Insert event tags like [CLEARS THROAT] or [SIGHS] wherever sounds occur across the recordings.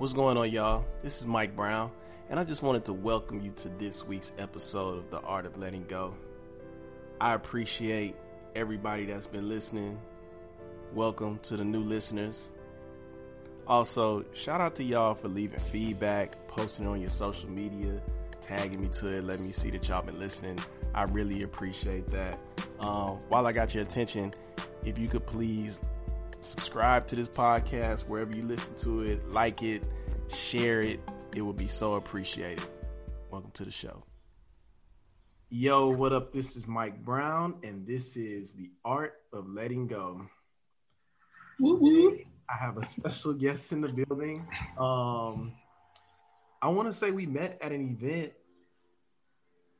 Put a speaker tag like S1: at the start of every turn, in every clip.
S1: What's going on, y'all? This is Mike Brown, and I just wanted to welcome you to this week's episode of The Art of Letting Go. I appreciate everybody that's been listening. Welcome to the new listeners. Also, shout out to y'all for leaving feedback, posting on your social media, tagging me to it, letting me see that y'all been listening. I really appreciate that. Um, while I got your attention, if you could please subscribe to this podcast wherever you listen to it, like it, share it. It would be so appreciated. Welcome to the show. Yo, what up? This is Mike Brown, and this is the art of letting go. I have a special guest in the building. Um, I want to say we met at an event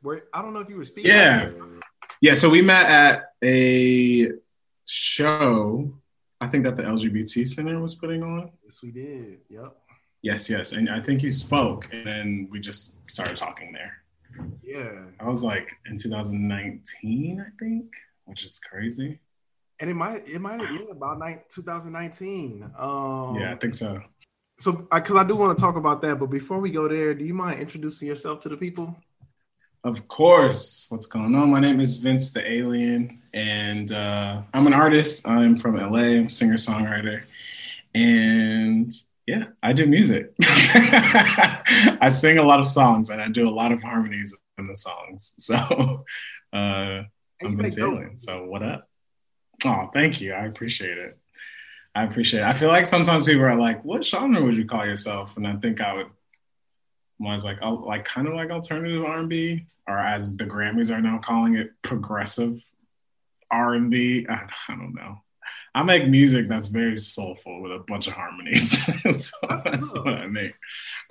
S1: where I don't know if you were speaking.
S2: Yeah, yeah. So we met at a show. I think that the LGBT Center was putting on.
S1: Yes, we did. Yep.
S2: Yes, yes, and I think you spoke, and then we just started talking there.
S1: Yeah.
S2: I was like in 2019, I think, which is crazy.
S1: And it might it might have been about nine, 2019. Um,
S2: yeah, I think so.
S1: So, because I, I do want to talk about that, but before we go there, do you mind introducing yourself to the people?
S2: Of course. What's going on? My name is Vince the Alien, and uh, I'm an artist. I'm from LA, I'm singer songwriter, and yeah, I do music. [LAUGHS] I sing a lot of songs, and I do a lot of harmonies in the songs. [LAUGHS] So uh, I'm Alien. So what up? Oh, thank you. I appreciate it. I appreciate it. I feel like sometimes people are like, "What genre would you call yourself?" And I think I would I was like, oh, like kind of like alternative R&B, or as the Grammys are now calling it, progressive R&B. I, I don't know. I make music that's very soulful with a bunch of harmonies. [LAUGHS] so that's what I make. [LAUGHS]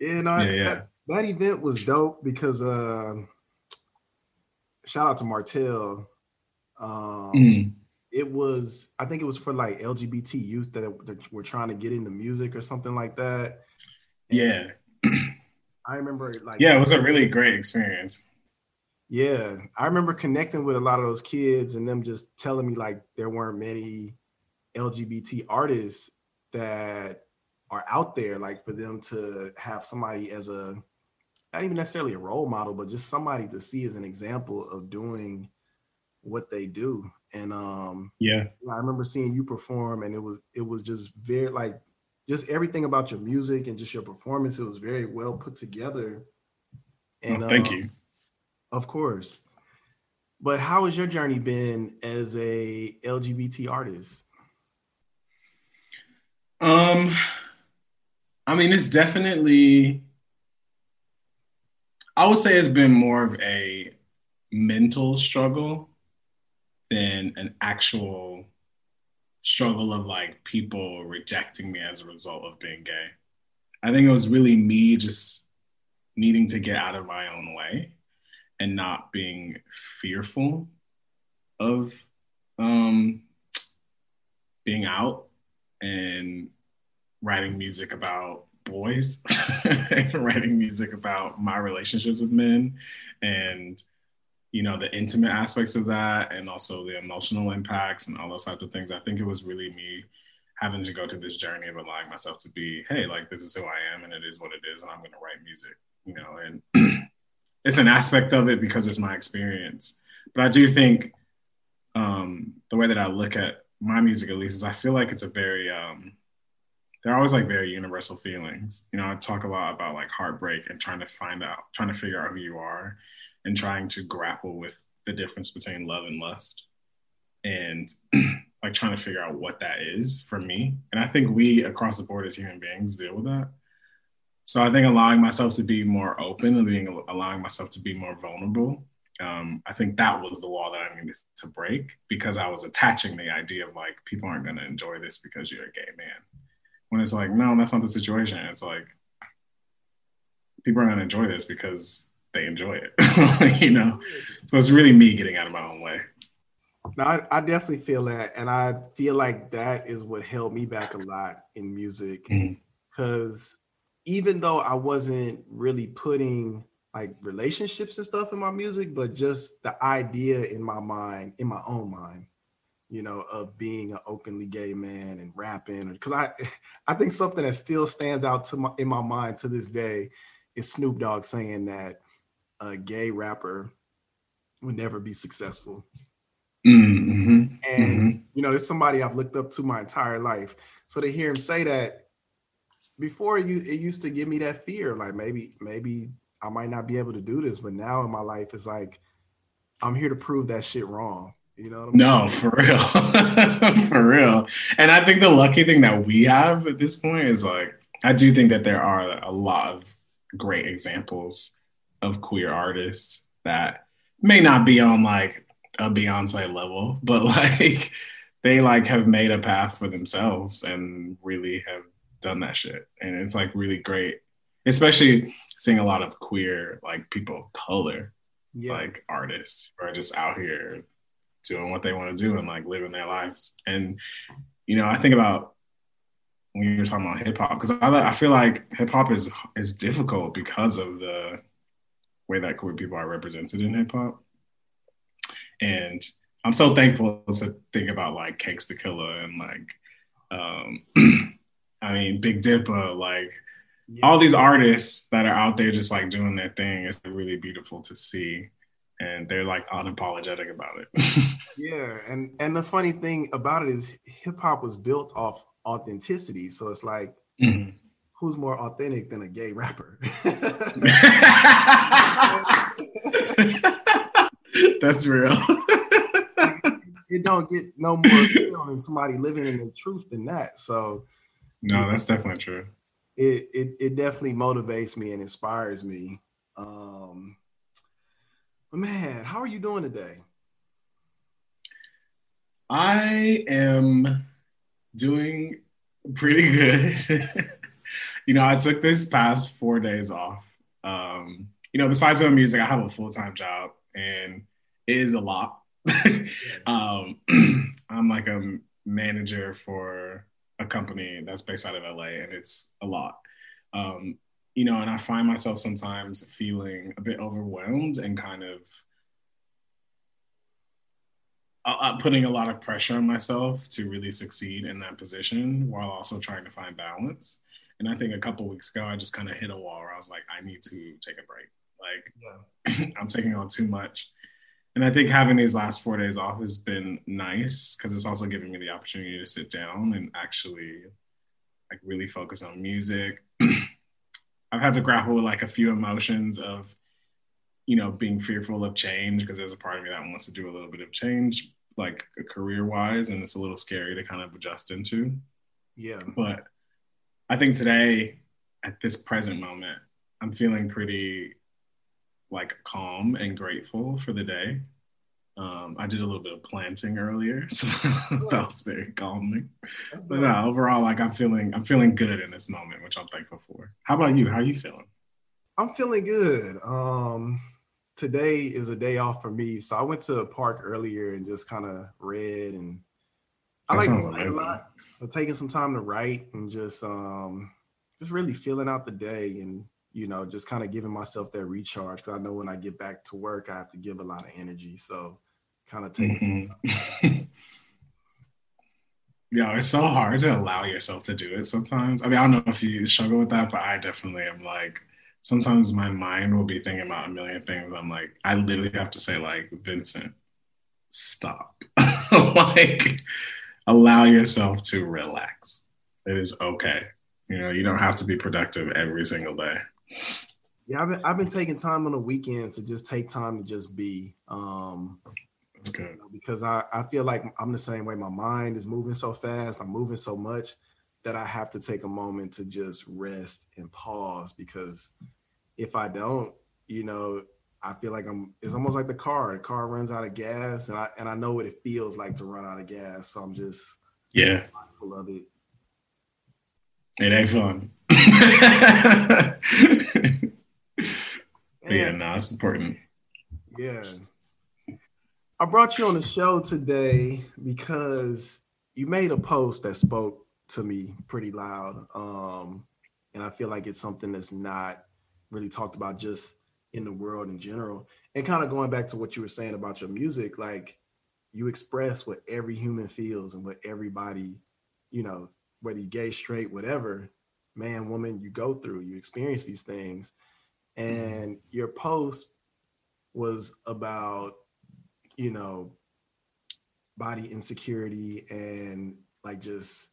S1: and I, yeah, yeah. That, that, event was dope because uh, shout out to Martell. Um, mm. It was, I think it was for like LGBT youth that, that were trying to get into music or something like that.
S2: Yeah.
S1: I remember like
S2: Yeah, it was a really great experience.
S1: Yeah. I remember connecting with a lot of those kids and them just telling me like there weren't many LGBT artists that are out there like for them to have somebody as a not even necessarily a role model, but just somebody to see as an example of doing what they do. And um
S2: yeah,
S1: I remember seeing you perform and it was it was just very like just everything about your music and just your performance. It was very well put together.
S2: And oh, thank um, you.
S1: Of course. But how has your journey been as a LGBT artist?
S2: Um, I mean, it's definitely. I would say it's been more of a mental struggle than an actual struggle of like people rejecting me as a result of being gay. I think it was really me just needing to get out of my own way and not being fearful of um, being out and writing music about boys, and [LAUGHS] writing music about my relationships with men and you know the intimate aspects of that and also the emotional impacts and all those types of things. I think it was really me having to go through this journey of allowing myself to be hey like this is who i am and it is what it is and i'm going to write music you know and [CLEARS THROAT] it's an aspect of it because it's my experience but i do think um, the way that i look at my music at least is i feel like it's a very um, they're always like very universal feelings you know i talk a lot about like heartbreak and trying to find out trying to figure out who you are and trying to grapple with the difference between love and lust and [CLEARS THROAT] like trying to figure out what that is for me. And I think we across the board as human beings deal with that. So I think allowing myself to be more open and being allowing myself to be more vulnerable. Um, I think that was the wall that I needed to break because I was attaching the idea of like people aren't going to enjoy this because you're a gay man. When it's like, no, that's not the situation. It's like people are going to enjoy this because they enjoy it, [LAUGHS] you know? So it's really me getting out of my own way.
S1: No, I, I, definitely feel that. And I feel like that is what held me back a lot in music. Because mm-hmm. Even though I wasn't really putting like relationships and stuff in my music, but just the idea in my mind, in my own mind, you know, of being an openly gay man and rapping. Because I, [LAUGHS] I think something that still stands out to my in my mind to this day is Snoop Dogg saying that a gay rapper would never be successful.
S2: Mm-hmm.
S1: And mm-hmm. you know, it's somebody I've looked up to my entire life. So to hear him say that before you it used to give me that fear, like maybe, maybe I might not be able to do this, but now in my life it's like I'm here to prove that shit wrong. You know what I'm saying?
S2: no, for real. [LAUGHS] for real. And I think the lucky thing that we have at this point is like I do think that there are a lot of great examples of queer artists that may not be on like a Beyonce level, [LAUGHS] but like they like have made a path for themselves and really have done that shit. And it's like really great, especially seeing a lot of queer like people of color, yeah. like artists who are just out here doing what they want to do and like living their lives. And you know, I think about when you're talking about hip hop because I, I feel like hip hop is is difficult because of the way that queer people are represented in hip hop. And I'm so thankful to think about like Cakes da Killa and like, um, [CLEARS THROAT] I mean, Big Dipper, like yeah. all these artists that are out there just like doing their thing. It's really beautiful to see. And they're like unapologetic about it. [LAUGHS]
S1: yeah. And, and the funny thing about it is hip hop was built off authenticity. So it's like, mm-hmm. who's more authentic than a gay rapper? [LAUGHS]
S2: That's real.
S1: it don't get no more real than somebody living in the truth than that. So
S2: no, that's definitely true.
S1: It it it definitely motivates me and inspires me. Um but man, how are you doing today?
S2: I am doing pretty good. [LAUGHS] you know, I took this past four days off. Um, you know, besides doing music, I have a full time job and it is a lot. [LAUGHS] um, [CLEARS THROAT] I'm like a manager for a company that's based out of LA, and it's a lot. Um, you know, and I find myself sometimes feeling a bit overwhelmed and kind of uh, uh, putting a lot of pressure on myself to really succeed in that position while also trying to find balance. And I think a couple weeks ago, I just kind of hit a wall where I was like, I need to take a break. Like, yeah. [CLEARS THROAT] I'm taking on too much. And I think having these last four days off has been nice because it's also giving me the opportunity to sit down and actually like really focus on music. [CLEARS THROAT] I've had to grapple with like a few emotions of, you know, being fearful of change because there's a part of me that wants to do a little bit of change, like career wise, and it's a little scary to kind of adjust into.
S1: Yeah.
S2: But I think today, at this present moment, I'm feeling pretty like calm and grateful for the day. Um, I did a little bit of planting earlier, [LAUGHS] so that was very calming. but no, overall, like I'm feeling, I'm feeling good in this moment, which I'm thankful for. How about you? How are you feeling?
S1: I'm feeling good. Um, today is a day off for me, so I went to a park earlier and just kind of read, and I that like to a lot. So taking some time to write and just, um, just really feeling out the day and you know, just kind of giving myself that recharge because I know when I get back to work, I have to give a lot of energy. So kind of taking mm-hmm. [LAUGHS]
S2: Yeah, it's so hard to allow yourself to do it sometimes. I mean, I don't know if you struggle with that, but I definitely am like, sometimes my mind will be thinking about a million things. I'm like, I literally have to say, like, Vincent, stop. [LAUGHS] like, allow yourself to relax. It is okay. You know, you don't have to be productive every single day.
S1: Yeah, I've been I've been taking time on the weekends to just take time to just be. Um
S2: good. You
S1: know, because I, I feel like I'm the same way. My mind is moving so fast, I'm moving so much that I have to take a moment to just rest and pause because if I don't, you know, I feel like I'm it's almost like the car. The car runs out of gas and I and I know what it feels like to run out of gas. So I'm just
S2: yeah
S1: mindful of it.
S2: It ain't fun. [LAUGHS] yeah, no, it's important.
S1: Yeah. I brought you on the show today because you made a post that spoke to me pretty loud. Um, and I feel like it's something that's not really talked about just in the world in general. And kind of going back to what you were saying about your music, like you express what every human feels and what everybody, you know, whether you gay, straight, whatever, man, woman, you go through, you experience these things. Mm-hmm. And your post was about, you know, body insecurity and like just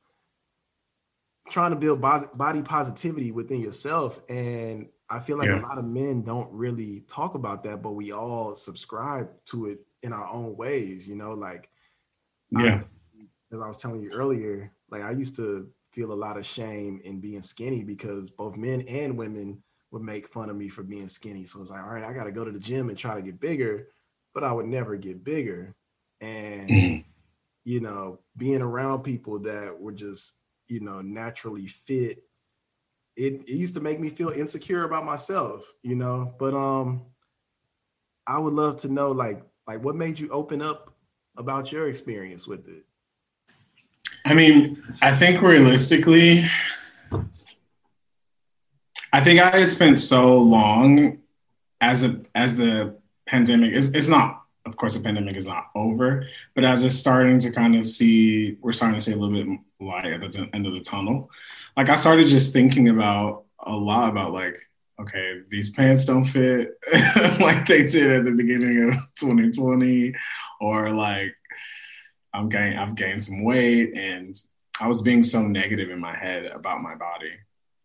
S1: trying to build body positivity within yourself. And I feel like yeah. a lot of men don't really talk about that, but we all subscribe to it in our own ways, you know, like
S2: yeah.
S1: I, as I was telling you earlier, like I used to feel a lot of shame in being skinny because both men and women would make fun of me for being skinny. So it's like, all right, I got to go to the gym and try to get bigger, but I would never get bigger. And mm-hmm. you know, being around people that were just you know naturally fit, it, it used to make me feel insecure about myself. You know, but um, I would love to know like like what made you open up about your experience with it.
S2: I mean, I think realistically, I think I had spent so long as a as the pandemic is it's not of course the pandemic is not over, but as it's starting to kind of see we're starting to see a little bit light at the end of the tunnel. Like I started just thinking about a lot about like okay, these pants don't fit [LAUGHS] like they did at the beginning of 2020 or like I'm gain I've gained some weight and I was being so negative in my head about my body.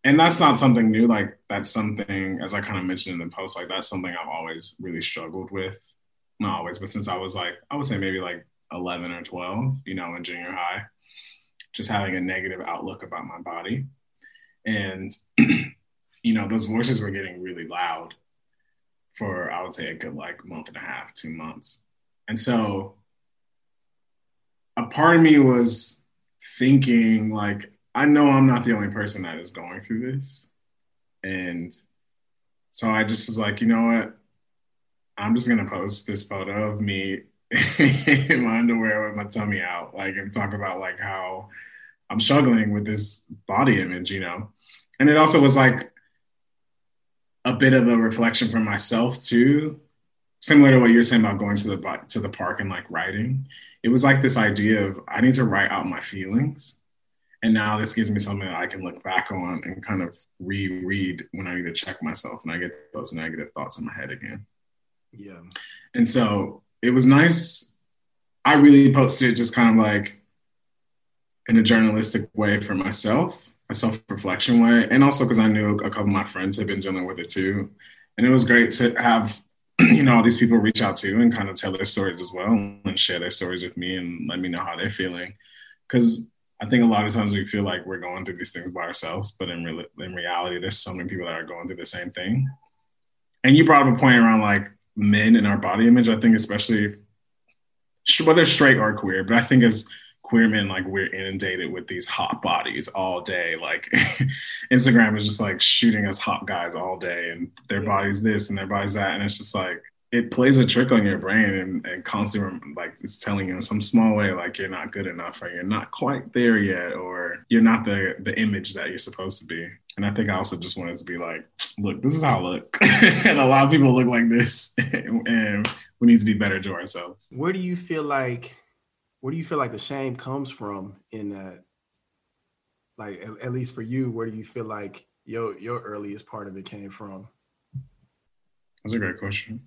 S2: And that's not something new. Like that's something, as I kind of mentioned in the post, like that's something I've always really struggled with. Not always, but since I was like, I would say maybe like 11 or 12, you know, in junior high, just having a negative outlook about my body. And, [CLEARS THROAT] you know, those voices were getting really loud for, I would say, a good like month and a half, two months. And so part of me was thinking like I know I'm not the only person that is going through this. And so I just was like, you know what? I'm just gonna post this photo of me [LAUGHS] in my underwear with my tummy out, like and talk about like how I'm struggling with this body image, you know. And it also was like a bit of a reflection for myself too, similar to what you're saying about going to the to the park and like writing it was like this idea of I need to write out my feelings. And now this gives me something that I can look back on and kind of reread when I need to check myself and I get those negative thoughts in my head again.
S1: Yeah.
S2: And so it was nice. I really posted it just kind of like in a journalistic way for myself, a self reflection way. And also because I knew a couple of my friends had been dealing with it too. And it was great to have [CLEARS THROAT] you know, all these people reach out to and kind of tell their stories as well and share their stories with me and let me know how they're feeling. Because I think a lot of times we feel like we're going through these things by ourselves, but in, re- in reality, there's so many people that are going through the same thing. And you brought up a point around like men and our body image. I think, especially whether straight or queer, but I think as queer men like we're inundated with these hot bodies all day. Like [LAUGHS] instagram is just like shooting us hot guys all day and their yeah. body's this and their body's that and it's just like it plays a trick on your brain and, and constantly like it's telling you in some small way like you're not good enough or you're not quite there yet or you're not the the image that you're supposed to be. And i think i also just wanted to be like look this is how i look. [LAUGHS] And a lot of people look like this [LAUGHS] and we need to be better to ourselves.
S1: Where do you feel like where do you feel like the shame comes from in that? Like at, at least for you, where do you feel like your your earliest part of it came from?
S2: That's a great question.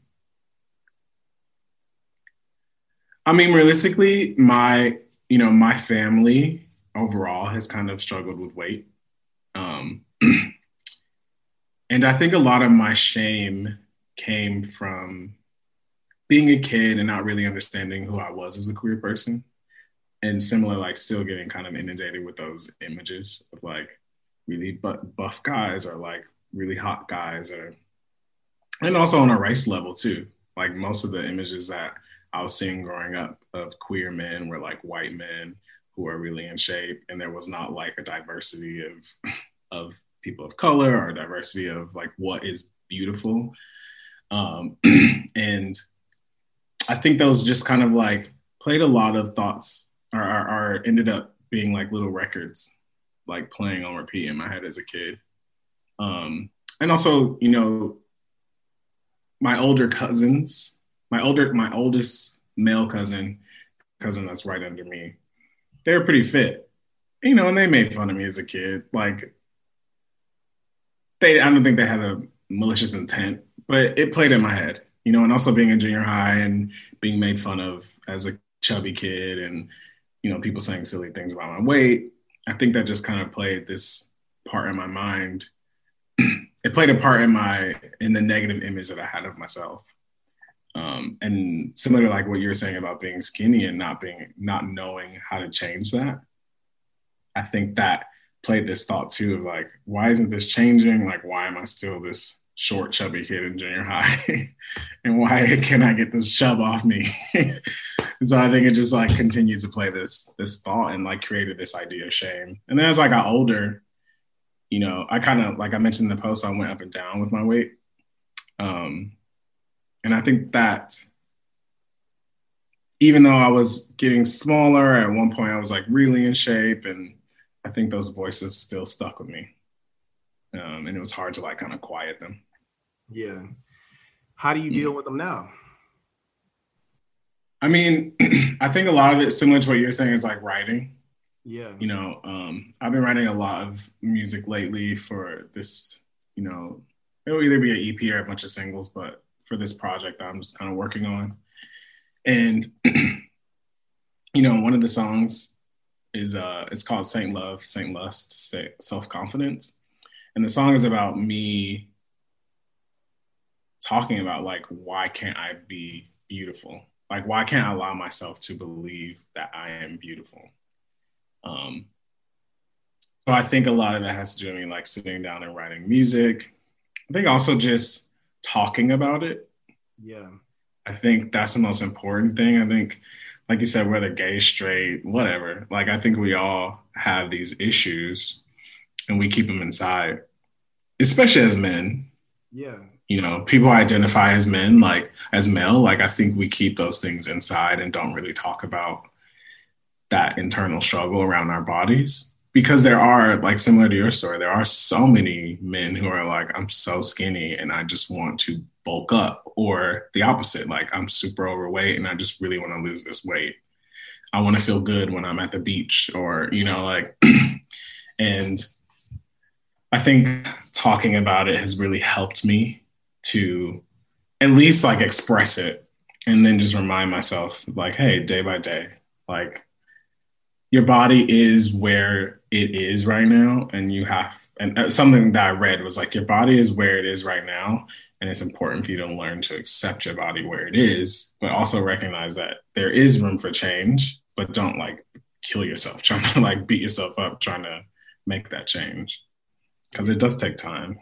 S2: I mean, realistically, my you know my family overall has kind of struggled with weight, um, [CLEARS THROAT] and I think a lot of my shame came from being a kid and not really understanding who I was as a queer person. And similar, like still getting kind of inundated with those images of like really but buff guys or like really hot guys or and also on a race level too. Like most of the images that I was seeing growing up of queer men were like white men who are really in shape, and there was not like a diversity of [LAUGHS] of people of color or diversity of like what is beautiful. Um, [CLEARS THROAT] and I think those just kind of like played a lot of thoughts or, or, or ended up being like little records, like playing on repeat in my head as a kid. Um, and also, you know, my older cousins, my older, my oldest male cousin cousin that's right under me. They were pretty fit, you know, and they made fun of me as a kid. Like they, I don't think they had a malicious intent, but it played in my head, you know, and also being in junior high and being made fun of as a chubby kid and, you know, people saying silly things about my weight. I think that just kind of played this part in my mind. [CLEARS THROAT] it played a part in my, in the negative image that I had of myself. Um, and similar to like what you were saying about being skinny and not being, not knowing how to change that. I think that played this thought too of like, why isn't this changing? Like, why am I still this short, chubby kid in junior high? [LAUGHS] and why can't I get this chub off me? [LAUGHS] and so I think it just like continued to play this this thought and like created this idea of shame. And then as I got older, you know, I kind of like I mentioned in the post, I went up and down with my weight. Um, and I think that even though I was getting smaller, at one point I was like really in shape and I think those voices still stuck with me. Um, and it was hard to like kind of quiet them.
S1: Yeah. How do you deal with them now?
S2: I mean, [CLEARS THROAT] I think a lot of it similar to what you're saying is like writing.
S1: Yeah.
S2: You know, um, I've been writing a lot of music lately for this, you know, it'll either be an EP or a bunch of singles, but for this project I'm just kind of working on. And, [CLEARS THROAT] you know, one of the songs is uh it's called Saint Love, Saint Lust, Self Confidence. And the song is about me talking about like why can't I be beautiful? Like why can't I allow myself to believe that I am beautiful? Um so I think a lot of that has to do with me like sitting down and writing music. I think also just talking about it.
S1: Yeah.
S2: I think that's the most important thing. I think like you said, whether gay, straight, whatever, like I think we all have these issues and we keep them inside, especially as men.
S1: Yeah.
S2: You know, people identify as men, like as male, like I think we keep those things inside and don't really talk about that internal struggle around our bodies. Because there are, like similar to your story, there are so many men who are like, I'm so skinny and I just want to bulk up or the opposite like i'm super overweight and i just really want to lose this weight i want to feel good when i'm at the beach or you know like [CLEARS THROAT] and i think talking about it has really helped me to at least like express it and then just remind myself like hey day by day like your body is where it is right now and you have and uh, something that i read was like your body is where it is right now and it's important for you to learn to accept your body where it is, but also recognize that there is room for change, but don't like kill yourself [LAUGHS] trying to like beat yourself up trying to make that change because it does take time.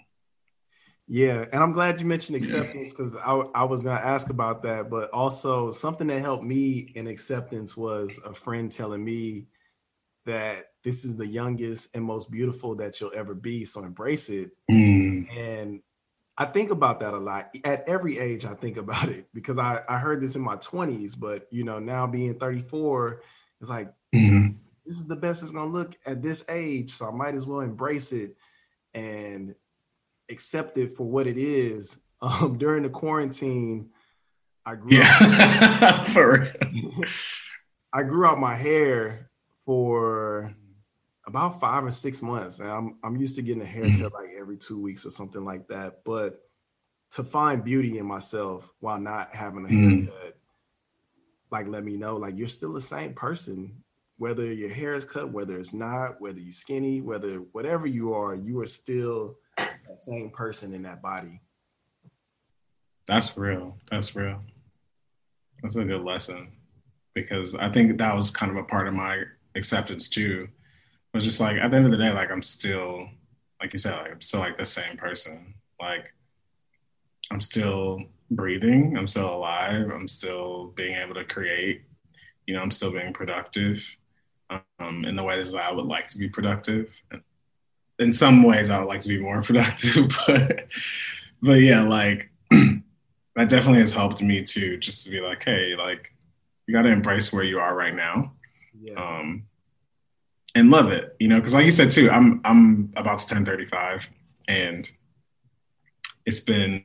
S1: Yeah, and I'm glad you mentioned acceptance because yeah. I, I was going to ask about that, but also something that helped me in acceptance was a friend telling me that this is the youngest and most beautiful that you'll ever be, so embrace it. Mm. And I think about that a lot. At every age, I think [LAUGHS] about it because I, I heard this in my 20s, but you know, now being 34, it's like mm-hmm. this is the best it's gonna look at this age. So I might as well embrace it and accept it for what it is. [LAUGHS] Um, during the quarantine, I grew yeah. [LAUGHS] [LAUGHS] for I grew out my hair for about five or six months. And I'm I'm used to getting a haircut mm-hmm. like every two weeks or something like that. But to find beauty in myself while not having a mm-hmm. haircut, mm. like let me know like you're still the same person, whether your hair is cut, whether it's not, whether you're skinny, whether whatever you are, you are still that same person in that body.
S2: That's real. That's real. That's a good lesson because I think that was kind of a part of my acceptance too was just like at the end of the day, like I'm still, like you said, like I'm still like the same person. Like I'm still breathing, I'm still alive, I'm still being able to create, you know, I'm still being productive um, in the ways that I would like to be productive. In some ways, I would like to be more [LAUGHS] productive, but but yeah, like [CLEARS THROAT] that definitely has helped me too, just to be like, hey, like you got to embrace where you are right now. Yeah. Um, and love it, you know, because like you said too, I'm I'm about to turn 35 and it's been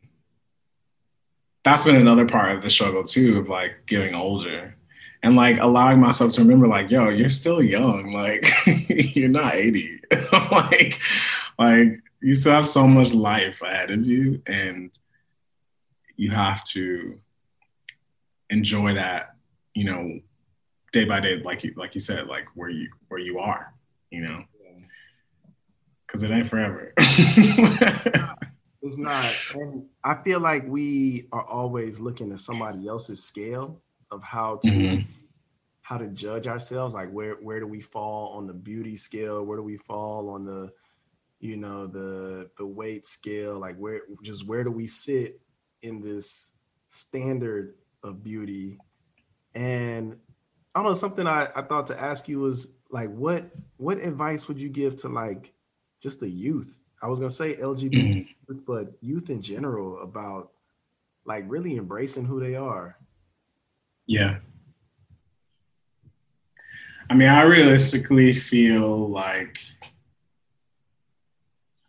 S2: that's been another part of the struggle too of like getting older and like allowing myself to remember like yo you're still young like [LAUGHS] you're not 80 [LAUGHS] like like you still have so much life ahead of you and you have to enjoy that you know day by day like you like you said like where you where you are you know? Because it ain't forever. [LAUGHS]
S1: It's not. And i feel like we are always looking at somebody else's scale of how to mm-hmm. how to judge ourselves like where where do we fall on the beauty scale? Where do we fall on the you know the the weight scale? Like where just where do we sit in this standard of beauty? And i don't know something i, I thought to ask you was like what what advice would you give to like just the youth? I was gonna say lgbt mm-hmm. but youth in general about like really embracing who they are
S2: yeah. I mean, I realistically feel like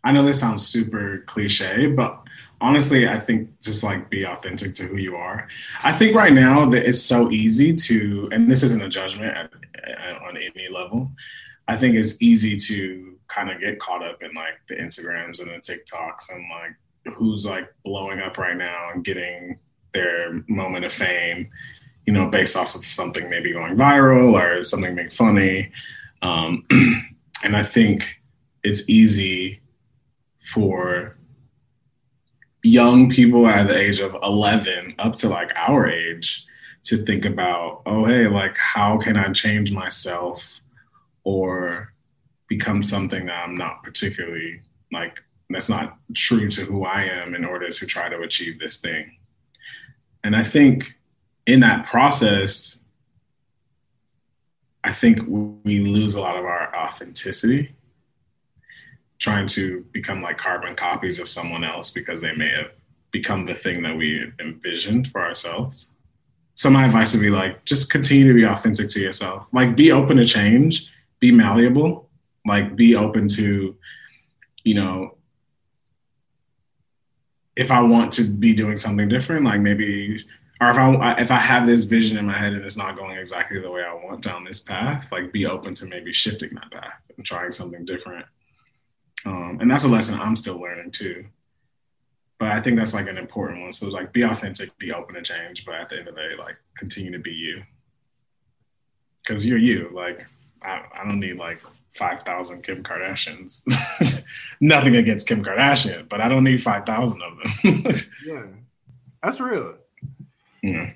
S2: I know this sounds super cliche, but honestly, I think just like be authentic to who you are. I think right now that it's so easy to, and this isn't a judgment at, at, on any level. I think it's easy to kind of get caught up in like the Instagrams and the TikToks and like who's like blowing up right now and getting their moment of fame you know, based off of something maybe going viral or something being funny. Um, [CLEARS THROAT] and I think it's easy for young people at the age of 11 up to like our age to think about, oh, hey, like, how can I change myself or become something that I'm not particularly like, that's not true to who I am in order to try to achieve this thing. And I think in that process, I think we lose a lot of our authenticity trying to become like carbon copies of someone else because they may have become the thing that we envisioned for ourselves. So my advice would be like just continue to be authentic to yourself. Like be open to change, be malleable, like be open to you know if I want to be doing something different, like maybe or if I if I have this vision in my head and it's not going exactly the way I want down this path, like be open to maybe shifting that path and trying something different. Um, and that's a lesson I'm still learning too. But I think that's like an important one. So it's like be authentic, be open to change, but at the end of the day, like continue to be you. Cause you're you. Like I, I don't need like 5,000 Kim Kardashians. [LAUGHS] Nothing against Kim Kardashian, but I don't need 5,000 of them. [LAUGHS]
S1: yeah, that's real. Yeah.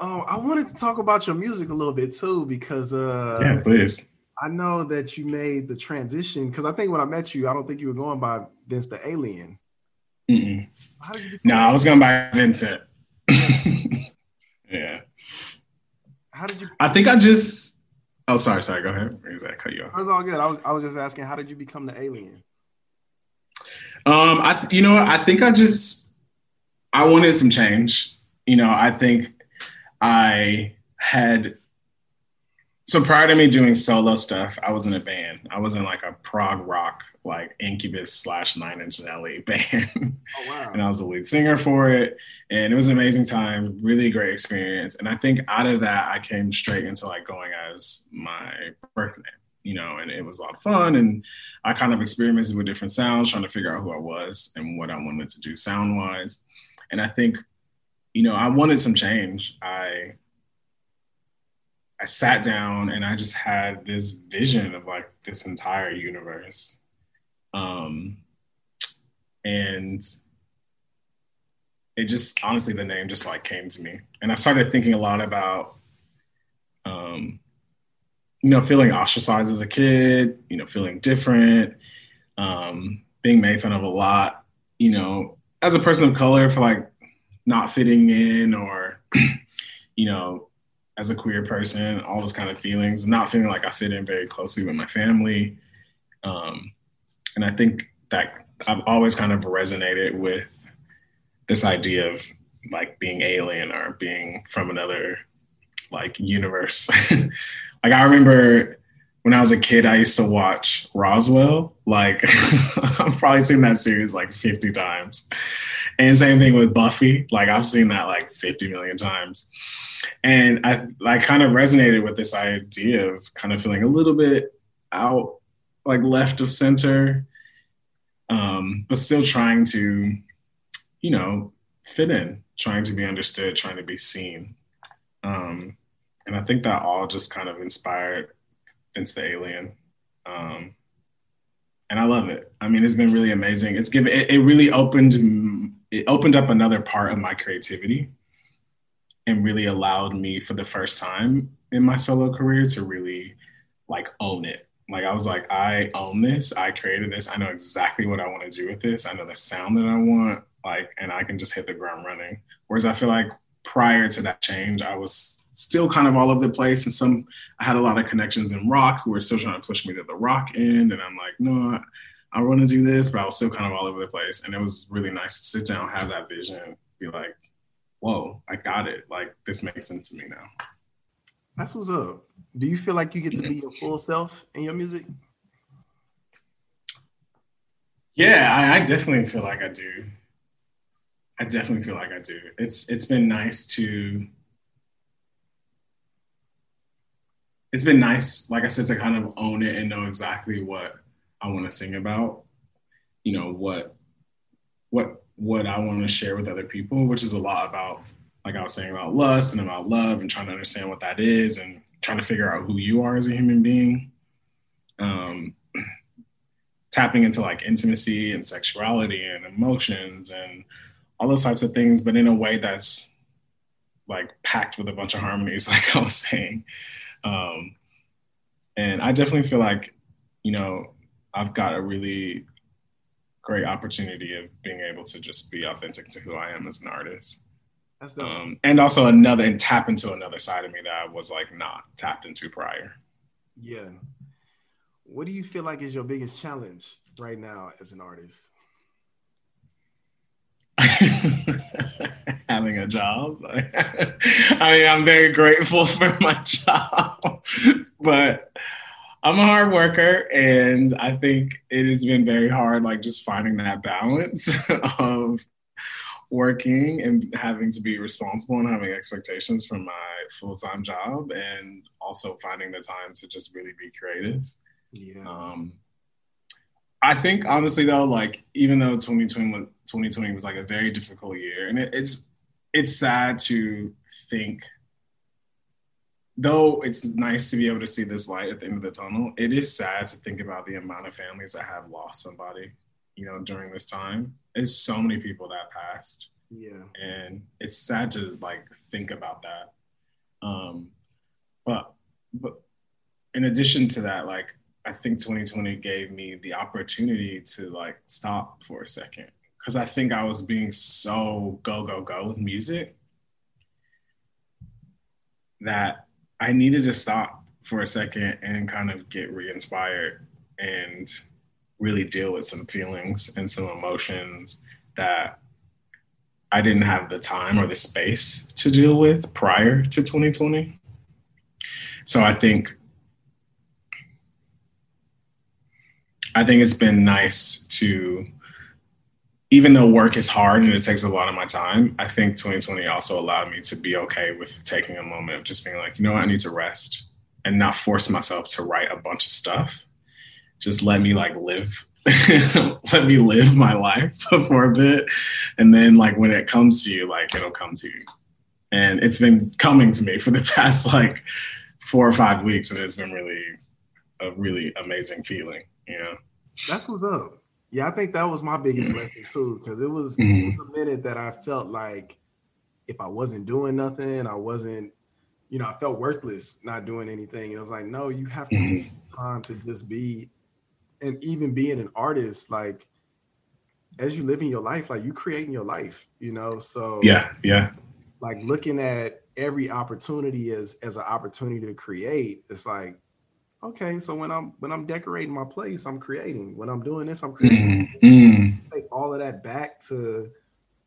S1: Oh, I wanted to talk about your music a little bit too because uh
S2: yeah, please.
S1: I know that you made the transition because I think when I met you, I don't think you were going by Vince the Alien.
S2: Mm-mm. How did you no, I was going by Vincent. [LAUGHS] yeah.
S1: How did you?
S2: I think I just. Oh, sorry, sorry. Go ahead. That cut you off.
S1: That's all good. I was, I was just asking, how did you become the alien?
S2: Um, I, you know, I think I just, I wanted some change you know, I think I had so prior to me doing solo stuff, I was in a band. I was in like a prog rock, like Incubus slash Nine Inch Nails [LAUGHS] band. Oh, wow. and I was the lead singer for it. And it was an amazing time, really great experience. And I think out of that, I came straight into like going as my birth name, you know, and it was a lot of fun. And I kind of experimented with different sounds, trying to figure out who I was and what I wanted to do sound wise. And I think you know, I wanted some change. I I sat down and I just had this vision of like this entire universe. Um and it just honestly the name just like came to me. And I started thinking a lot about um you know, feeling ostracized as a kid, you know, feeling different, um, being made fun of a lot, you know, as a person of color for like not fitting in or [CLEARS THROAT] you know as a queer person all those kind of feelings not feeling like i fit in very closely with my family. Um, and i think that i've always kind of resonated with this idea of like being alien or being from another like universe. [LAUGHS] Like i remember when I was a kid, I used to watch Roswell. Like [LAUGHS] I've probably seen that series like 50 times. And same thing with Buffy. Like I've seen that like 50 million times. And I I kind of resonated with this idea of kind of feeling a little bit out, like left of center, um, but still trying to, you know, fit in, trying to be understood, trying to be seen. Um, and I think that all just kind of inspired Vince the Alien. Um, and I love it. I mean, it's been really amazing. It's given it, it really opened it opened up another part of my creativity and really allowed me for the first time in my solo career to really like own it. Like I was like, I own this. I created this. I know exactly what I want to do with this. I know the sound that I want. Like, and I can just hit the ground running. Whereas I feel like prior to that change, I was still kind of all over the place. And some, I had a lot of connections in rock who were still trying to push me to the rock end. And I'm like, no, I, I want to do this, but I was still kind of all over the place. And it was really nice to sit down, have that vision, be like, whoa, I got it. Like, this makes sense to me now.
S1: That's what's up. Do you feel like you get to be your full self in your music?
S2: Yeah, I, I definitely feel like I do. I definitely feel like I do. It's it's been nice to it's been nice, like I said, to kind of own it and know exactly what I want to sing about. You know what what what I want to share with other people, which is a lot about, like I was saying, about lust and about love and trying to understand what that is and trying to figure out who you are as a human being. Um, [CLEARS THROAT] tapping into like intimacy and sexuality and emotions and all those types of things, but in a way that's like packed with a bunch of harmonies, [LAUGHS] like I was saying. Um, and I definitely feel like, you know, I've got a really great opportunity of being able to just be authentic to who I am as an artist. That's dope. Um, and also another and tap into another side of me that I was like not tapped into prior.
S1: Yeah. What do you feel like is your biggest challenge right now as an artist? [LAUGHS] [LAUGHS]
S2: having a job. [LAUGHS] I mean, I'm very grateful [LAUGHS] for my job, but I'm a hard worker, and I think it has been very hard, like just finding that balance of working and having to be responsible and having expectations from my full time job, and also finding the time to just really be creative. Yeah. Um, I think honestly though, like even though 2020 was 2020 was like a very difficult year, and it, it's it's sad to think. Though it's nice to be able to see this light at the end of the tunnel, it is sad to think about the amount of families that have lost somebody, you know, during this time. There's so many people that passed.
S1: Yeah.
S2: And it's sad to like think about that. Um, but but in addition to that, like I think 2020 gave me the opportunity to like stop for a second because I think I was being so go go go with music that I needed to stop for a second and kind of get re-inspired and really deal with some feelings and some emotions that I didn't have the time or the space to deal with prior to 2020. So I think I think it's been nice to, even though work is hard and it takes a lot of my time, I think 2020 also allowed me to be okay with taking a moment of just being like, you know what, I need to rest and not force myself to write a bunch of stuff. Just let me like live, [LAUGHS] let me live my life [LAUGHS] for a bit. And then like when it comes to you, like it'll come to you. And it's been coming to me [LAUGHS] for the past like four or five weeks. And it's been really a really amazing feeling. Yeah.
S1: That's what's up. Yeah, I think that was my biggest lesson too, because it was, mm-hmm. it was a minute that I felt like if I wasn't doing nothing, I wasn't, you know, I felt worthless not doing anything. And it was like, no, you have to mm-hmm. take time to just be, and even being an artist, like as you live in your life, like you creating your life, you know. So
S2: yeah, yeah.
S1: Like looking at every opportunity as as an opportunity to create, it's like okay, so when I'm when I'm decorating my place, I'm creating. When I'm doing this, I'm creating. Mm-hmm. Take all of that back to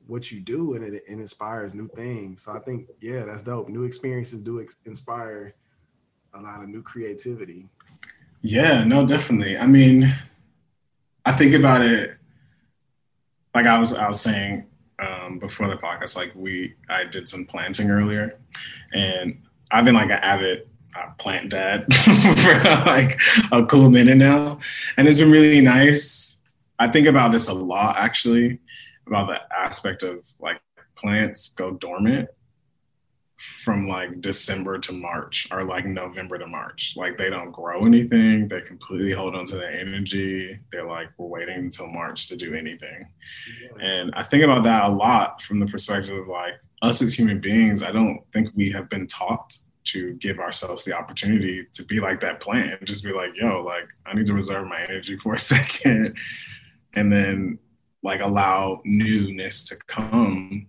S1: what you do, and it, it, inspires new things. So I think, yeah, that's dope. New experiences do ex- inspire a lot of new creativity.
S2: Yeah, no, definitely. I mean, I think about it like I was I was saying um, before the podcast, like we I did some planting earlier, and I've been like an avid uh, plant dad for like a cool minute now, and it's been really nice. I think about this a lot actually, about the aspect of like plants go dormant from like December to March or like November to March. Like they don't grow anything. They completely hold on to their energy. They're like, we're waiting until March to do anything. And I think about that a lot from the perspective of like us as human beings. I don't think we have been taught to give ourselves the opportunity to be like that plant and just be like, yo, like I need to reserve my energy for a [LAUGHS] second and then like allow newness to come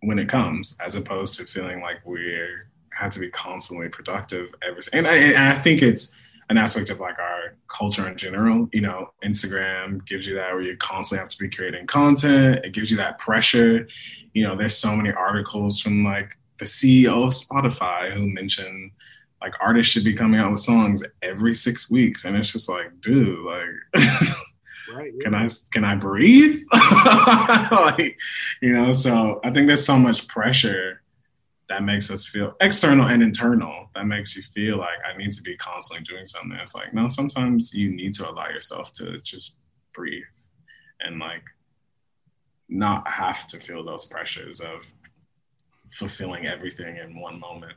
S2: when it comes, as opposed to feeling like we're have to be constantly productive every. And I, and I think it's an aspect of like our culture in general. You know, Instagram gives you that where you constantly have to be creating content. It gives you that pressure. You know, there's so many articles from like the CEO of Spotify who mentioned like artists should be coming out with songs every six weeks, and it's just like, dude, like. Right, [LAUGHS] yeah. Can I can I breathe? [LAUGHS] like, you know, so I think there's so much pressure that makes us feel external and internal that makes you feel like I need to be constantly doing something. It's like, no, sometimes you need to allow yourself to just breathe and like not have to feel those pressures of fulfilling everything in one moment.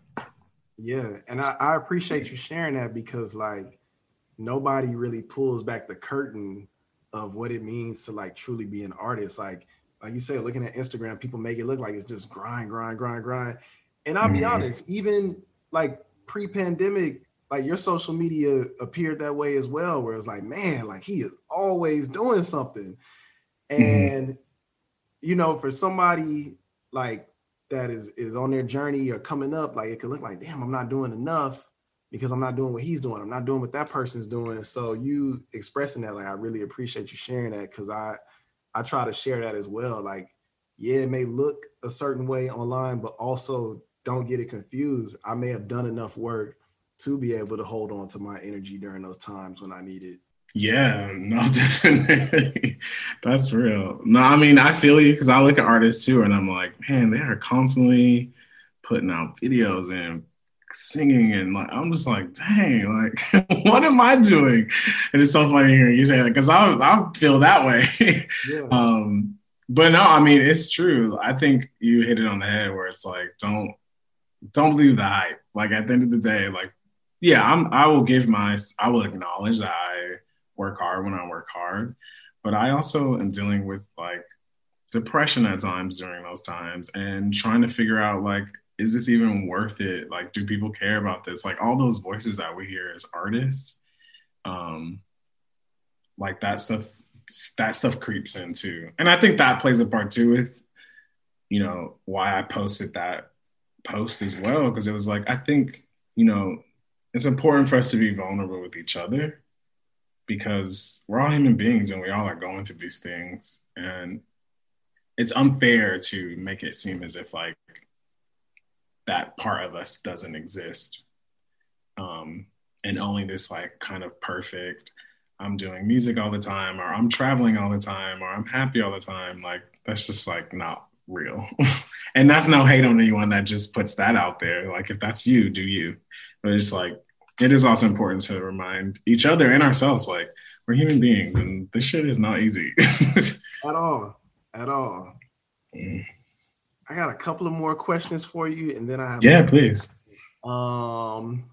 S1: Yeah. And I, I appreciate you sharing that because like nobody really pulls back the curtain of what it means to like truly be an artist. Like like you said, looking at Instagram, people make it look like it's just grind, grind, grind, grind. And I'll be mm-hmm. honest, even like pre-pandemic, like your social media appeared that way as well, where it's like, man, like he is always doing something. Mm-hmm. And mm-hmm. you know, for somebody like that is is on their journey or coming up, like it could look like, damn, I'm not doing enough because I'm not doing what he's doing. I'm not doing what that person's doing. So you expressing that, like I really appreciate you sharing that because I I try to share that as well. Like, yeah, it may look a certain way online, but also don't get it confused. I may have done enough work to be able to hold on to my energy during those times when I need it.
S2: Yeah, no, [LAUGHS] definitely. That's real. No, I mean, I feel you because I look at artists too, and I'm like, man, they are constantly putting out videos and singing and like I'm just like, dang, like [LAUGHS] what am I doing? And it's so funny hearing you say that because I I feel that way. Yeah. [LAUGHS] um, but no, I mean it's true. I think you hit it on the head where it's like don't don't believe the hype. Like at the end of the day, like yeah, I'm I will give my I will acknowledge that I work hard when I work hard, but I also am dealing with like depression at times during those times and trying to figure out like is this even worth it? Like, do people care about this? Like all those voices that we hear as artists, um, like that stuff, that stuff creeps into, and I think that plays a part too with, you know, why I posted that post as well because it was like I think you know it's important for us to be vulnerable with each other because we're all human beings and we all are going through these things and it's unfair to make it seem as if like that part of us doesn't exist. Um, and only this like kind of perfect, I'm doing music all the time, or I'm traveling all the time, or I'm happy all the time. Like that's just like not real. [LAUGHS] and that's no hate on anyone that just puts that out there. Like if that's you, do you. But it's like it is also important to remind each other and ourselves like we're human beings and this shit is not easy. [LAUGHS]
S1: at all. At all. Mm. I got a couple of more questions for you, and then I have
S2: yeah, please.
S1: Um,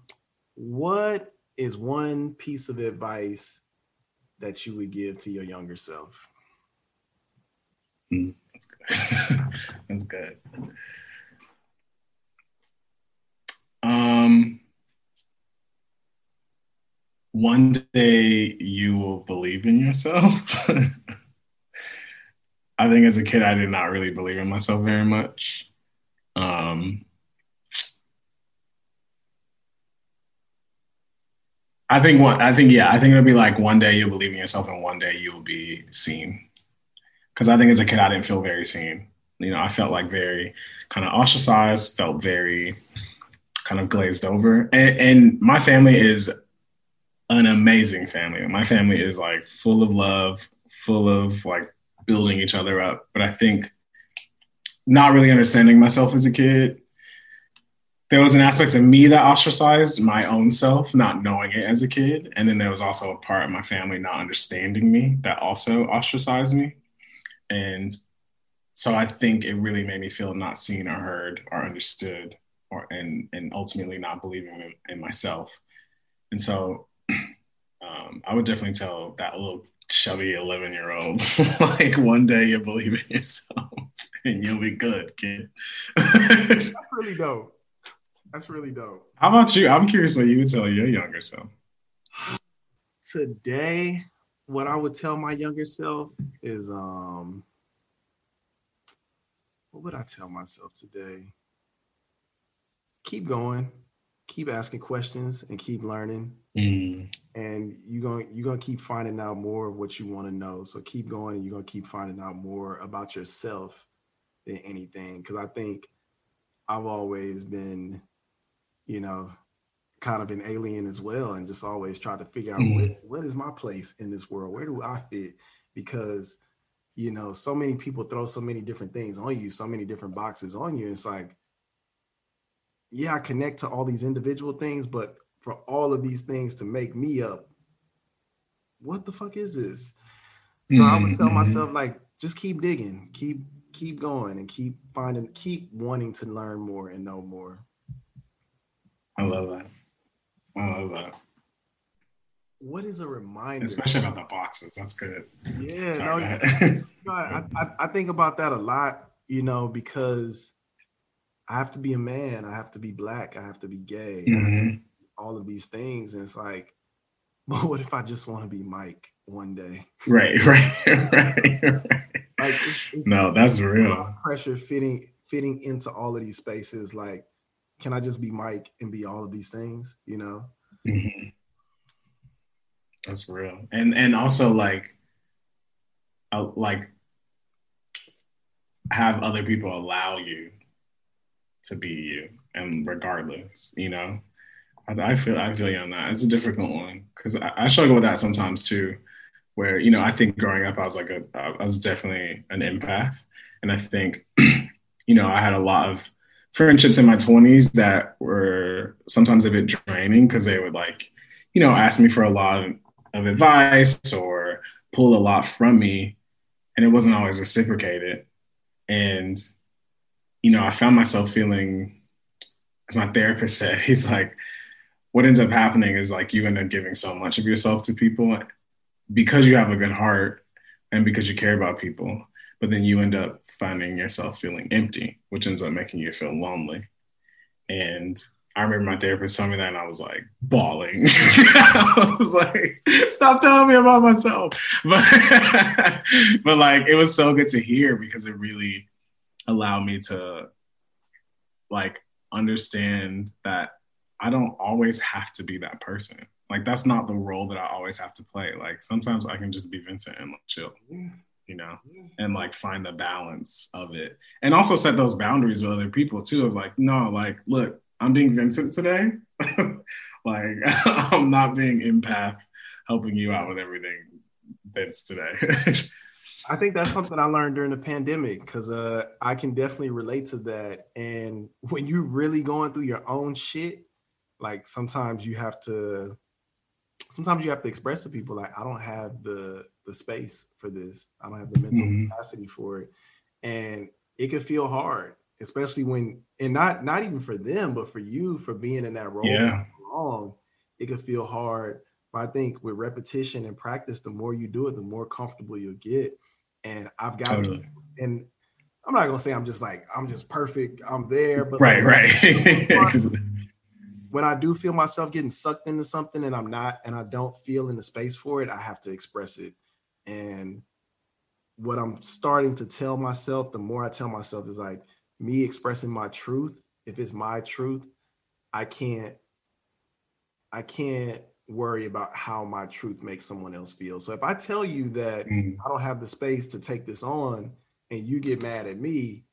S1: what is one piece of advice that you would give to your younger self?
S2: Mm, that's good. [LAUGHS] that's good. Um, one day you will believe in yourself. [LAUGHS] I think as a kid, I did not really believe in myself very much. Um, I think what I think, yeah, I think it'll be like one day you'll believe in yourself and one day you'll be seen. Cause I think as a kid, I didn't feel very seen. You know, I felt like very kind of ostracized, felt very kind of glazed over. And, and my family is an amazing family. My family is like full of love, full of like building each other up. But I think not really understanding myself as a kid, there was an aspect of me that ostracized my own self, not knowing it as a kid. And then there was also a part of my family not understanding me that also ostracized me. And so I think it really made me feel not seen or heard or understood or and and ultimately not believing in, in myself. And so um, I would definitely tell that little chubby 11 year old [LAUGHS] like one day you believe in yourself [LAUGHS] and you'll be good kid.
S1: That's [LAUGHS] really dope. That's really dope.
S2: How about you? I'm curious what you would tell your younger self.
S1: Today what i would tell my younger self is um what would i tell myself today? Keep going keep asking questions and keep learning. Mm. and you're going you're going to keep finding out more of what you want to know. So keep going. And you're going to keep finding out more about yourself than anything. Because i think i've always been you know kind of an alien as well and just always try to figure out mm. what, what is my place in this world? Where do i fit? Because you know so many people throw so many different things on you so many different boxes on you. It's like yeah, I connect to all these individual things, but for all of these things to make me up, what the fuck is this? So mm-hmm. I would tell mm-hmm. myself like, just keep digging, keep keep going, and keep finding, keep wanting to learn more and know more.
S2: I love that. I love that.
S1: What is a reminder?
S2: Especially about the boxes. That's good.
S1: Yeah, no, no [LAUGHS] I, I, I think about that a lot, you know, because I have to be a man. I have to be black. I have to be gay. Mm-hmm. All of these things, and it's like, [LAUGHS] but what if I just want to be Mike one day?
S2: Right, [LAUGHS] right, [LAUGHS] right, right. Like, it's, it's, no, it's that's real.
S1: Pressure fitting fitting into all of these spaces. Like, can I just be Mike and be all of these things? You know. Mm-hmm.
S2: That's real, and and also like, uh, like have other people allow you to be you and regardless you know? I, I, feel i feel you on that. It's a difficult one because I, I, struggle with that sometimes too where you know i think growing up i was like a i was definitely an empath and i think [CLEARS THROAT] you know i had a lot of friendships in my 20s that were sometimes a bit draining because they would like you know ask me for a lot of, of advice or pull a lot from me and it wasn't always reciprocated. And you know, I found myself feeling, as my therapist said, [LAUGHS] he's like, what ends up happening is like you end up giving so much of yourself to people because you have a good heart and because you care about people. But then you end up finding yourself feeling empty, which ends up making you feel lonely. And I remember my therapist telling me that, and I was like bawling. [LAUGHS] I was like, "Stop telling me about myself." [LAUGHS] But, but like, it was so good to hear because it really allow me to like understand that I don't always have to be that person. Like that's not the role that I always have to play. Like sometimes I can just be Vincent and like, chill, you know, and like find the balance of it. And also set those boundaries with other people too of like, no, like, look, I'm being Vincent today. [LAUGHS] like [LAUGHS] I'm not being empath helping you out with everything Vince today. [LAUGHS]
S1: I think that's something I learned during the pandemic because uh, I can definitely relate to that. And when you're really going through your own shit, like sometimes you have to, sometimes you have to express to people like I don't have the the space for this. I don't have the mental mm-hmm. capacity for it, and it could feel hard, especially when and not not even for them, but for you for being in that role yeah. long. It could feel hard. But I think with repetition and practice, the more you do it, the more comfortable you'll get and I've got totally. to, and I'm not gonna say I'm just like I'm just perfect. I'm there, but
S2: right, like, right. [LAUGHS]
S1: when I do feel myself getting sucked into something and I'm not, and I don't feel in the space for it, I have to express it. And what I'm starting to tell myself, the more I tell myself, is like me expressing my truth. If it's my truth, I can't, I can't worry about how my truth makes someone else feel. So if I tell you that mm. I don't have the space to take this on and you get mad at me,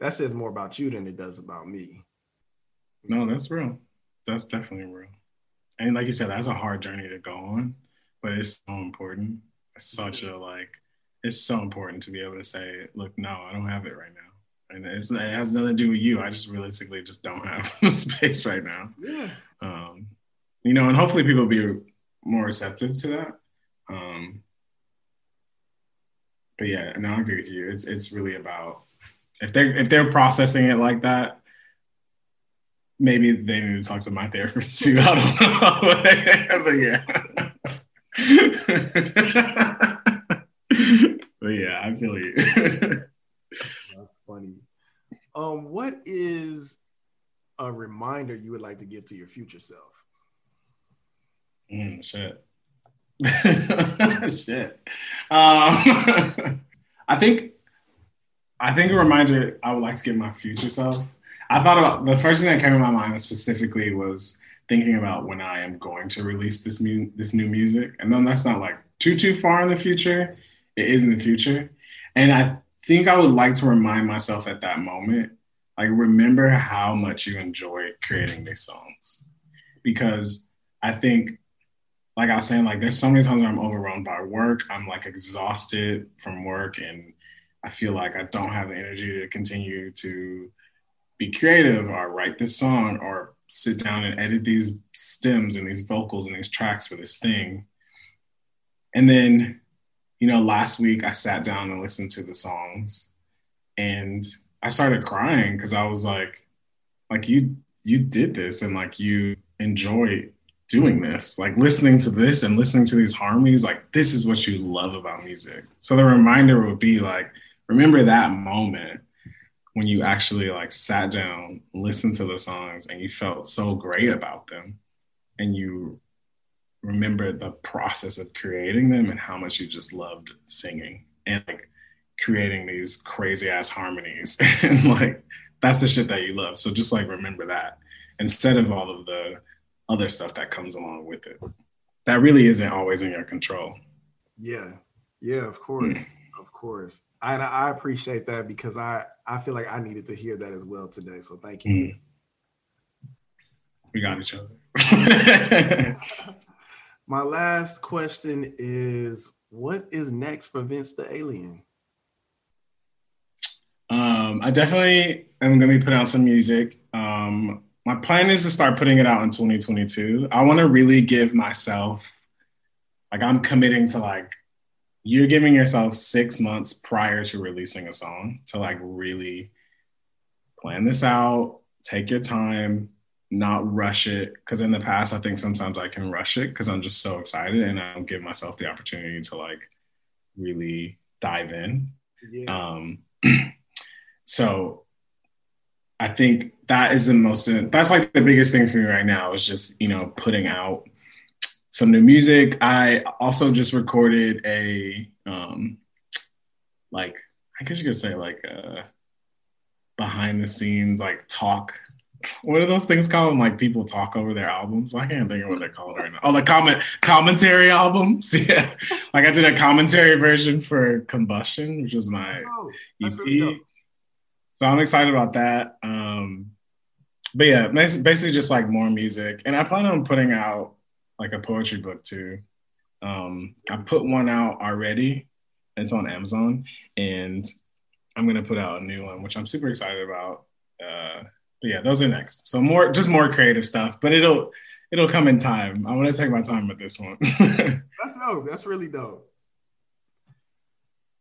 S1: that says more about you than it does about me.
S2: No, that's real. That's definitely real. and like you said, that's a hard journey to go on, but it's so important. It's such a like, it's so important to be able to say, look, no, I don't have it right now, and it has nothing to do with you. I just realistically just don't have [LAUGHS] the space right now.
S1: Yeah.
S2: Um, you know, and hopefully people will be more receptive to that. Um, but yeah, and I agree with you. It's it's really about if they're if they're processing it like that, maybe they need to talk to my therapist too. [LAUGHS] I don't know. [LAUGHS] but yeah. [LAUGHS] but yeah, I feel you.
S1: That's funny. Um, what is a reminder you would like to give to your future self?
S2: Mm, shit. [LAUGHS] shit. Um, [LAUGHS] I think I think a reminder I would like to give my future self. I thought about the first thing that came to my mind specifically was thinking about when I am going to release this mu- this new music, and then that's not like too too far in the future. It is in the future, and I think I would like to remind myself at that moment, like remember how much you enjoyed creating these songs, because I think like I was saying, like there's so many times I'm overwhelmed by work. I'm like exhausted from work and I feel like I don't have the energy to continue to be creative or write this song or sit down and edit these stems and these vocals and these tracks for this thing. And then, you know, last week I sat down and listened to the songs and I started crying because I was like, like you you did this and like you enjoy doing this, like listening to this and listening to these harmonies, like this is what you love about music. So the reminder would be like, remember that moment when you actually like sat down, listened to the songs, and you felt so great about them, and you remember the process of creating them and how much you just loved singing and like creating these crazy ass harmonies [LAUGHS] and like that's the shit that you love. So just like remember that instead of all of the other stuff that comes along with it. That really isn't always in your control.
S1: Yeah, yeah, of course, mm. of course. I I appreciate that because I I feel like I needed to hear that as well today. So thank you. Mm.
S2: We got each other. [LAUGHS]
S1: My last question is what is next for Vince the Alien?
S2: Um, I definitely am gonna be putting out some music. Um, my plan is to start putting it out in 2022. I want to really give myself, like, I'm committing to like, you're giving yourself six months prior to releasing a song to like really plan this out, take your time, not rush it. Cause in the past, I think sometimes I can rush it because I'm just so excited and I don't give myself the opportunity to like really dive in. Yeah. Um, [CLEARS THROAT] so I think that is the most that's like the biggest thing for me right now is just you know putting out some new music i also just recorded a um like i guess you could say like a uh, behind the scenes like talk what are those things called? Like people talk over their albums. Well, I can't think of what they're called right now. Oh, the comment commentary albums. [LAUGHS] Yeah, like I did a commentary version for Combustion, which was my oh, EP. Really so I'm excited about that. Um, but yeah, basically just like more music. And I plan on putting out like a poetry book too. Um, I put one out already. It's on Amazon, and I'm gonna put out a new one, which I'm super excited about. Uh, but yeah, those are next. So more, just more creative stuff, but it'll it'll come in time. I want to take my time with this one. [LAUGHS]
S1: That's dope. That's really dope.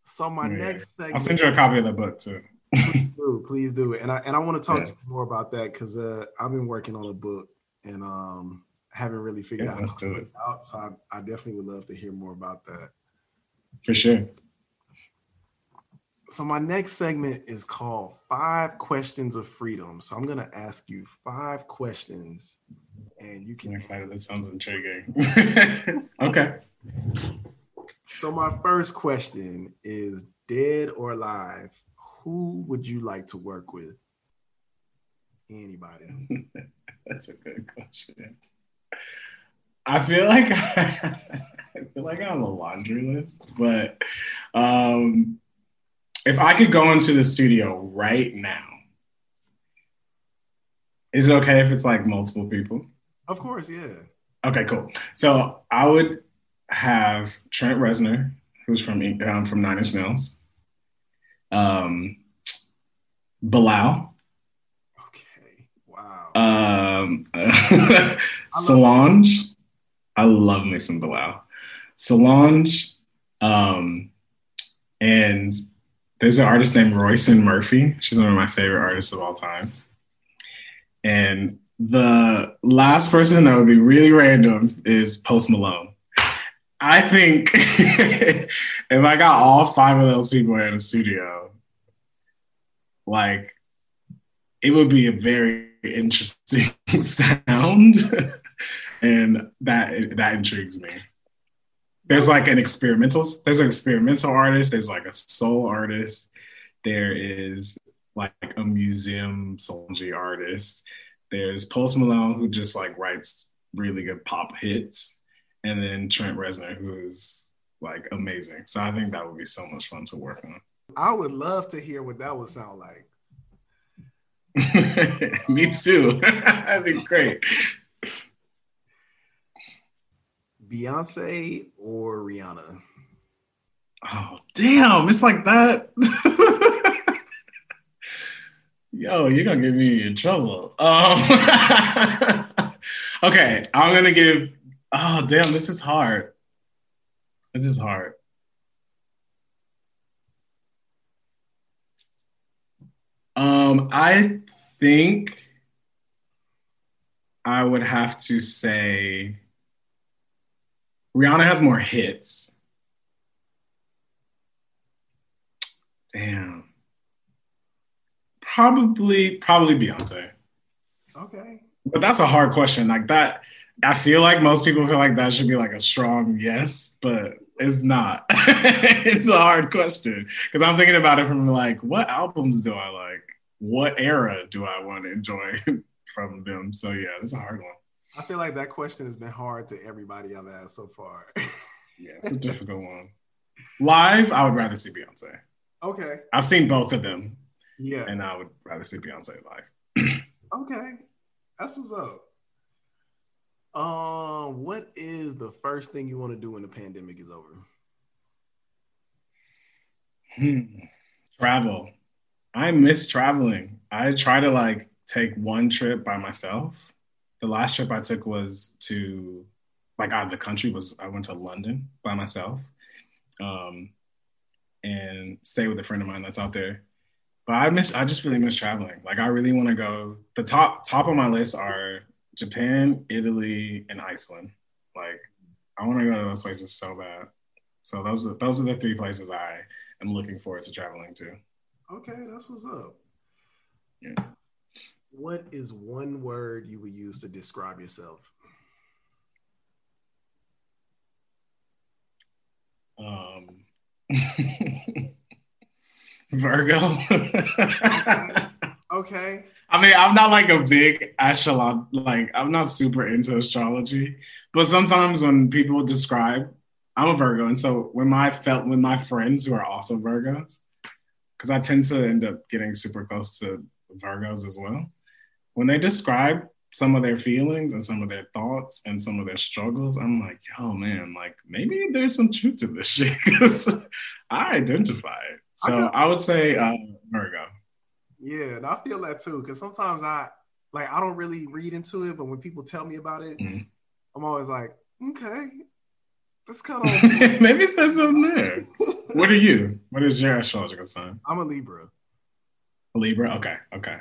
S1: So my yeah. next segment,
S2: I'll send you a copy of the book too
S1: please [LAUGHS] do, please do. And I and I want to talk yeah. to you more about that because uh, I've been working on a book and um haven't really figured yeah, out how to do it out. So I, I definitely would love to hear more about that.
S2: For sure.
S1: So my next segment is called Five Questions of Freedom. So I'm gonna ask you five questions, and you can.
S2: I'm excited. This sounds intriguing. [LAUGHS] okay.
S1: So my first question is: Dead or alive? Who would you like to work with? Anybody? [LAUGHS]
S2: That's a good question. I feel like I, [LAUGHS] I feel like I have a laundry list, but um, if I could go into the studio right now, is it okay if it's like multiple people?
S1: Of course, yeah.
S2: Okay, cool. So I would have Trent Reznor, who's from um, from Nine Inch Nails. Um, Bilal.
S1: Okay. Wow.
S2: Um, [LAUGHS] Solange. I love me some Bilal. Solange. Um, and there's an artist named Roisin Murphy. She's one of my favorite artists of all time. And the last person that would be really random is Post Malone. I think [LAUGHS] if I got all five of those people in a studio, like it would be a very interesting [LAUGHS] sound, and that that intrigues me. There's like an experimental. There's an experimental artist. There's like a soul artist. There is like a museum Solange artist. There's Post Malone who just like writes really good pop hits, and then Trent Reznor who's like amazing. So I think that would be so much fun to work on.
S1: I would love to hear what that would sound like. [LAUGHS]
S2: Me too. [LAUGHS] That'd be great.
S1: Beyonce or Rihanna?
S2: Oh, damn. It's like that. [LAUGHS] Yo, you're going to get me in trouble. Um, okay, I'm going to give. Oh, damn. This is hard. This is hard. Um, I think I would have to say Rihanna has more hits. Damn. Probably, probably Beyonce.
S1: Okay.
S2: But that's a hard question. Like that, I feel like most people feel like that should be like a strong yes, but it's not. [LAUGHS] it's a hard question because I'm thinking about it from like, what albums do I like? What era do I want to enjoy [LAUGHS] from them? So yeah, it's a hard one.
S1: I feel like that question has been hard to everybody I've asked so far. [LAUGHS]
S2: yeah, it's a difficult one. Live, I would rather see Beyonce.
S1: Okay.
S2: I've seen both of them.
S1: Yeah.
S2: And I would rather see Beyonce live. [CLEARS THROAT]
S1: okay. That's what's up. Um, what is the first thing you want to do when the pandemic is over?
S2: Hmm. Travel. I miss traveling. I try to like take one trip by myself the last trip I took was to like out of the country was I went to London by myself, um, and stay with a friend of mine that's out there. But I miss I just really miss traveling. Like I really want to go. The top top of my list are Japan, Italy, and Iceland. Like I want to go to those places so bad. So those are those are the three places I am looking forward to traveling to.
S1: Okay, that's what's up.
S2: Yeah
S1: what is one word you would use to describe yourself?
S2: Um, [LAUGHS] Virgo. [LAUGHS]
S1: okay.
S2: I mean, I'm not like a big astrolog, like I'm not super into astrology, but sometimes when people describe, I'm a Virgo, and so when my felt when my friends who are also Virgos, because I tend to end up getting super close to Virgos as well when they describe some of their feelings and some of their thoughts and some of their struggles, I'm like, yo, man, like maybe there's some truth to this shit because [LAUGHS] I identify it. So I, I would say uh, Virgo.
S1: Yeah, and I feel that too because sometimes I like I don't really read into it, but when people tell me about it, mm-hmm. I'm always like, okay, that's kind of
S2: maybe it says something there. [LAUGHS] what are you? What is your astrological sign?
S1: I'm a Libra.
S2: A Libra. Okay. Okay.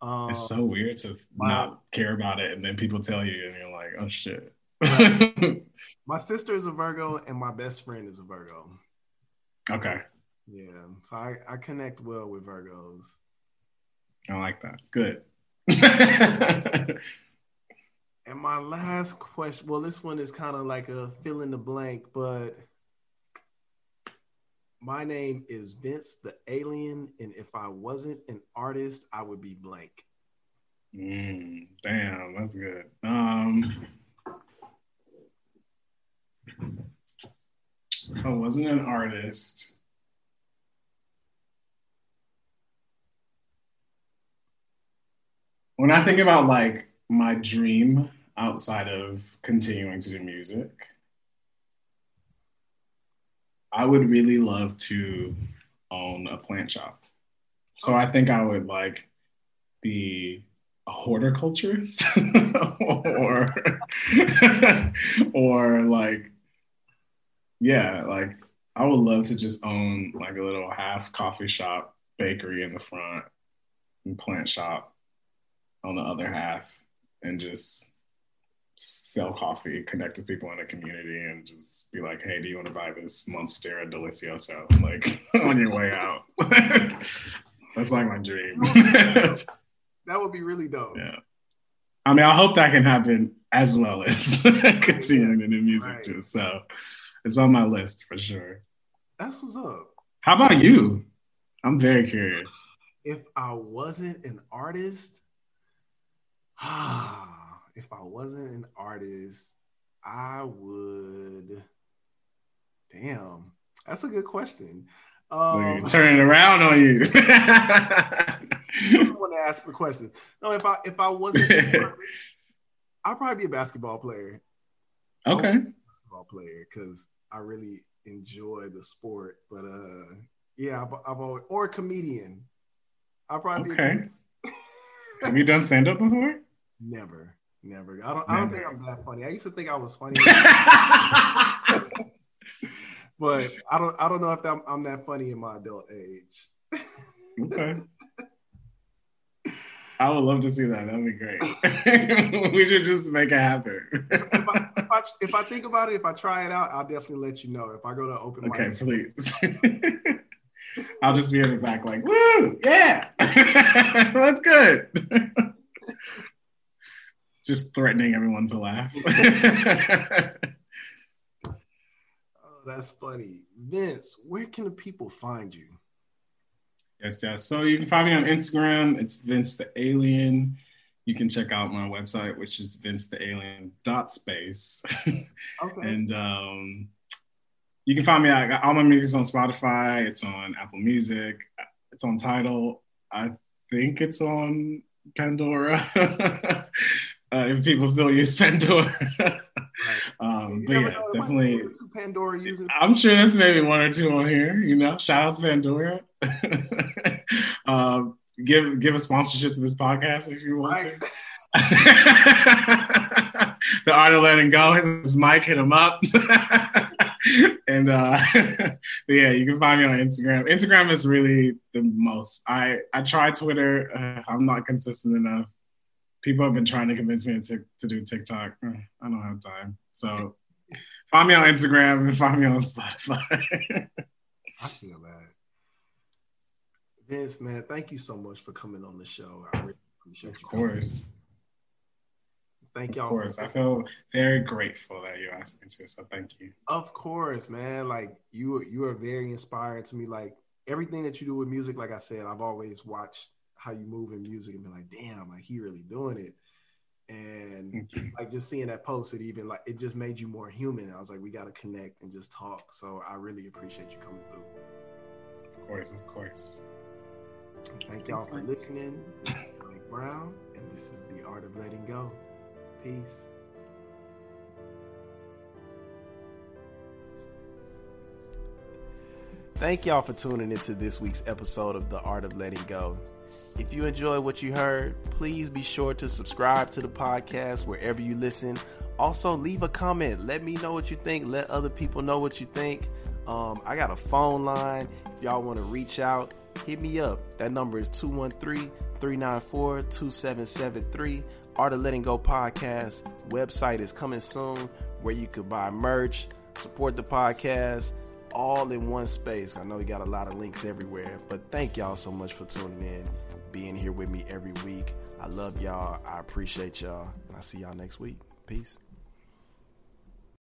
S2: Um, it's so weird to my, not care about it, and then people tell you, and you're like, "Oh shit."
S1: my sister is a Virgo, and my best friend is a Virgo. [LAUGHS]
S2: Okay.
S1: Yeah, so I, I connect well with Virgos.
S2: I like that. Good. [LAUGHS]
S1: and my last question, well, this one is kind of like a fill in the blank, but my name is Vince the Alien, and if I wasn't an artist, I would be blank.
S2: Mm, damn, that's good. Um, I wasn't an artist. When I think about like my dream outside of continuing to do music, I would really love to own a plant shop. So I think I would like be a horticulturist [LAUGHS] or or like yeah, like I would love to just own like a little half coffee shop, bakery in the front, and plant shop on the other half, and just sell coffee, connect with people in the community, and just be like, "Hey, do you want to buy this Monstera Deliciosa?" Like [LAUGHS] on your way out. [LAUGHS] That's like my dream. [LAUGHS]
S1: that would be really dope.
S2: Yeah. I mean, I hope that can happen as well as continuing to do music right. too. So it's on my list for sure.
S1: That's what's up.
S2: How about you? I'm very curious.
S1: If I wasn't an artist, [SIGHS] if I wasn't an artist, I would. Damn, that's a good question.
S2: Um, turning around on you. [LAUGHS]
S1: I [LAUGHS] want to ask the question. No, if I if I wasn't, artist, I'd probably be a basketball player.
S2: Okay.
S1: Basketball player because I really enjoy the sport. But uh, yeah, I've, I've always or a comedian. I'll probably
S2: okay. Have you done stand up before?
S1: Never, never. I don't. Never. I don't think I'm that funny. I used to think I was funny. [LAUGHS] but I don't I don't know if I'm, I'm that funny in my adult age.
S2: okay. [LAUGHS] I would love to see that. That'd be great. [LAUGHS] we should just make it happen.
S1: if, I, if, I, if, I, think about it, if I try it out, I'll definitely let you know. If I go to open
S2: Okay, please. I'll just be in the back like, woo, yeah. That's good. Just threatening everyone to laugh. [LAUGHS]
S1: Oh, that's funny. Vince, where can the people find you?
S2: Yes, yes. So you can find me on Instagram. It's Vince the Alien. You can check out my website, which is Vince the Alien dot space. [LAUGHS] okay. and um, you can find me. I got all my music on Spotify. It's on Apple Music. It's on Tidal. I think it's on Pandora. [LAUGHS] uh, if people still use Pandora. [LAUGHS] Um, but yeah, definitely.
S1: Pandora using.
S2: I'm sure there's maybe one or two on here. You know, shout out to Pandora. [LAUGHS] um, give give a sponsorship to this podcast if you want right. to. [LAUGHS] the art of letting go. His Mike hit him up. and uh yeah, you can find me on Instagram. Instagram is really the most. I I try Twitter. Uh, I'm not consistent enough people have been trying to convince me to, to do TikTok. Uh, I don't have time. So find me on Instagram and find me on Spotify. [LAUGHS]
S1: I feel that. Vince, man, thank you so much for coming on the show. I really appreciate
S2: of you. Of course.
S1: Thank y'all.
S2: Of course. I feel very grateful that you asked me to. So thank you.
S1: Of course, man. Like you you are very inspiring to me. Like everything that you do with music, like I said, I've always watched how you move in music and be like, damn, like he really doing it. And mm-hmm. like just seeing that post, it even like it just made you more human. I was like, we got to connect and just talk. So I really appreciate you coming through.
S2: Of course, of course.
S1: Thank y'all for listening. This is Mike Brown, and this is the art of letting go. Peace. Thank y'all for tuning into this week's episode of The Art of Letting Go. If you enjoy what you heard, please be sure to subscribe to the podcast wherever you listen. Also, leave a comment. Let me know what you think. Let other people know what you think. Um, I got a phone line. If y'all want to reach out, hit me up. That number is 213 394 2773. Art of Letting Go podcast website is coming soon where you could buy merch, support the podcast, all in one space. I know we got a lot of links everywhere, but thank y'all so much for tuning in, being here with me every week. I love y'all. I appreciate y'all. And I'll see y'all next week. Peace.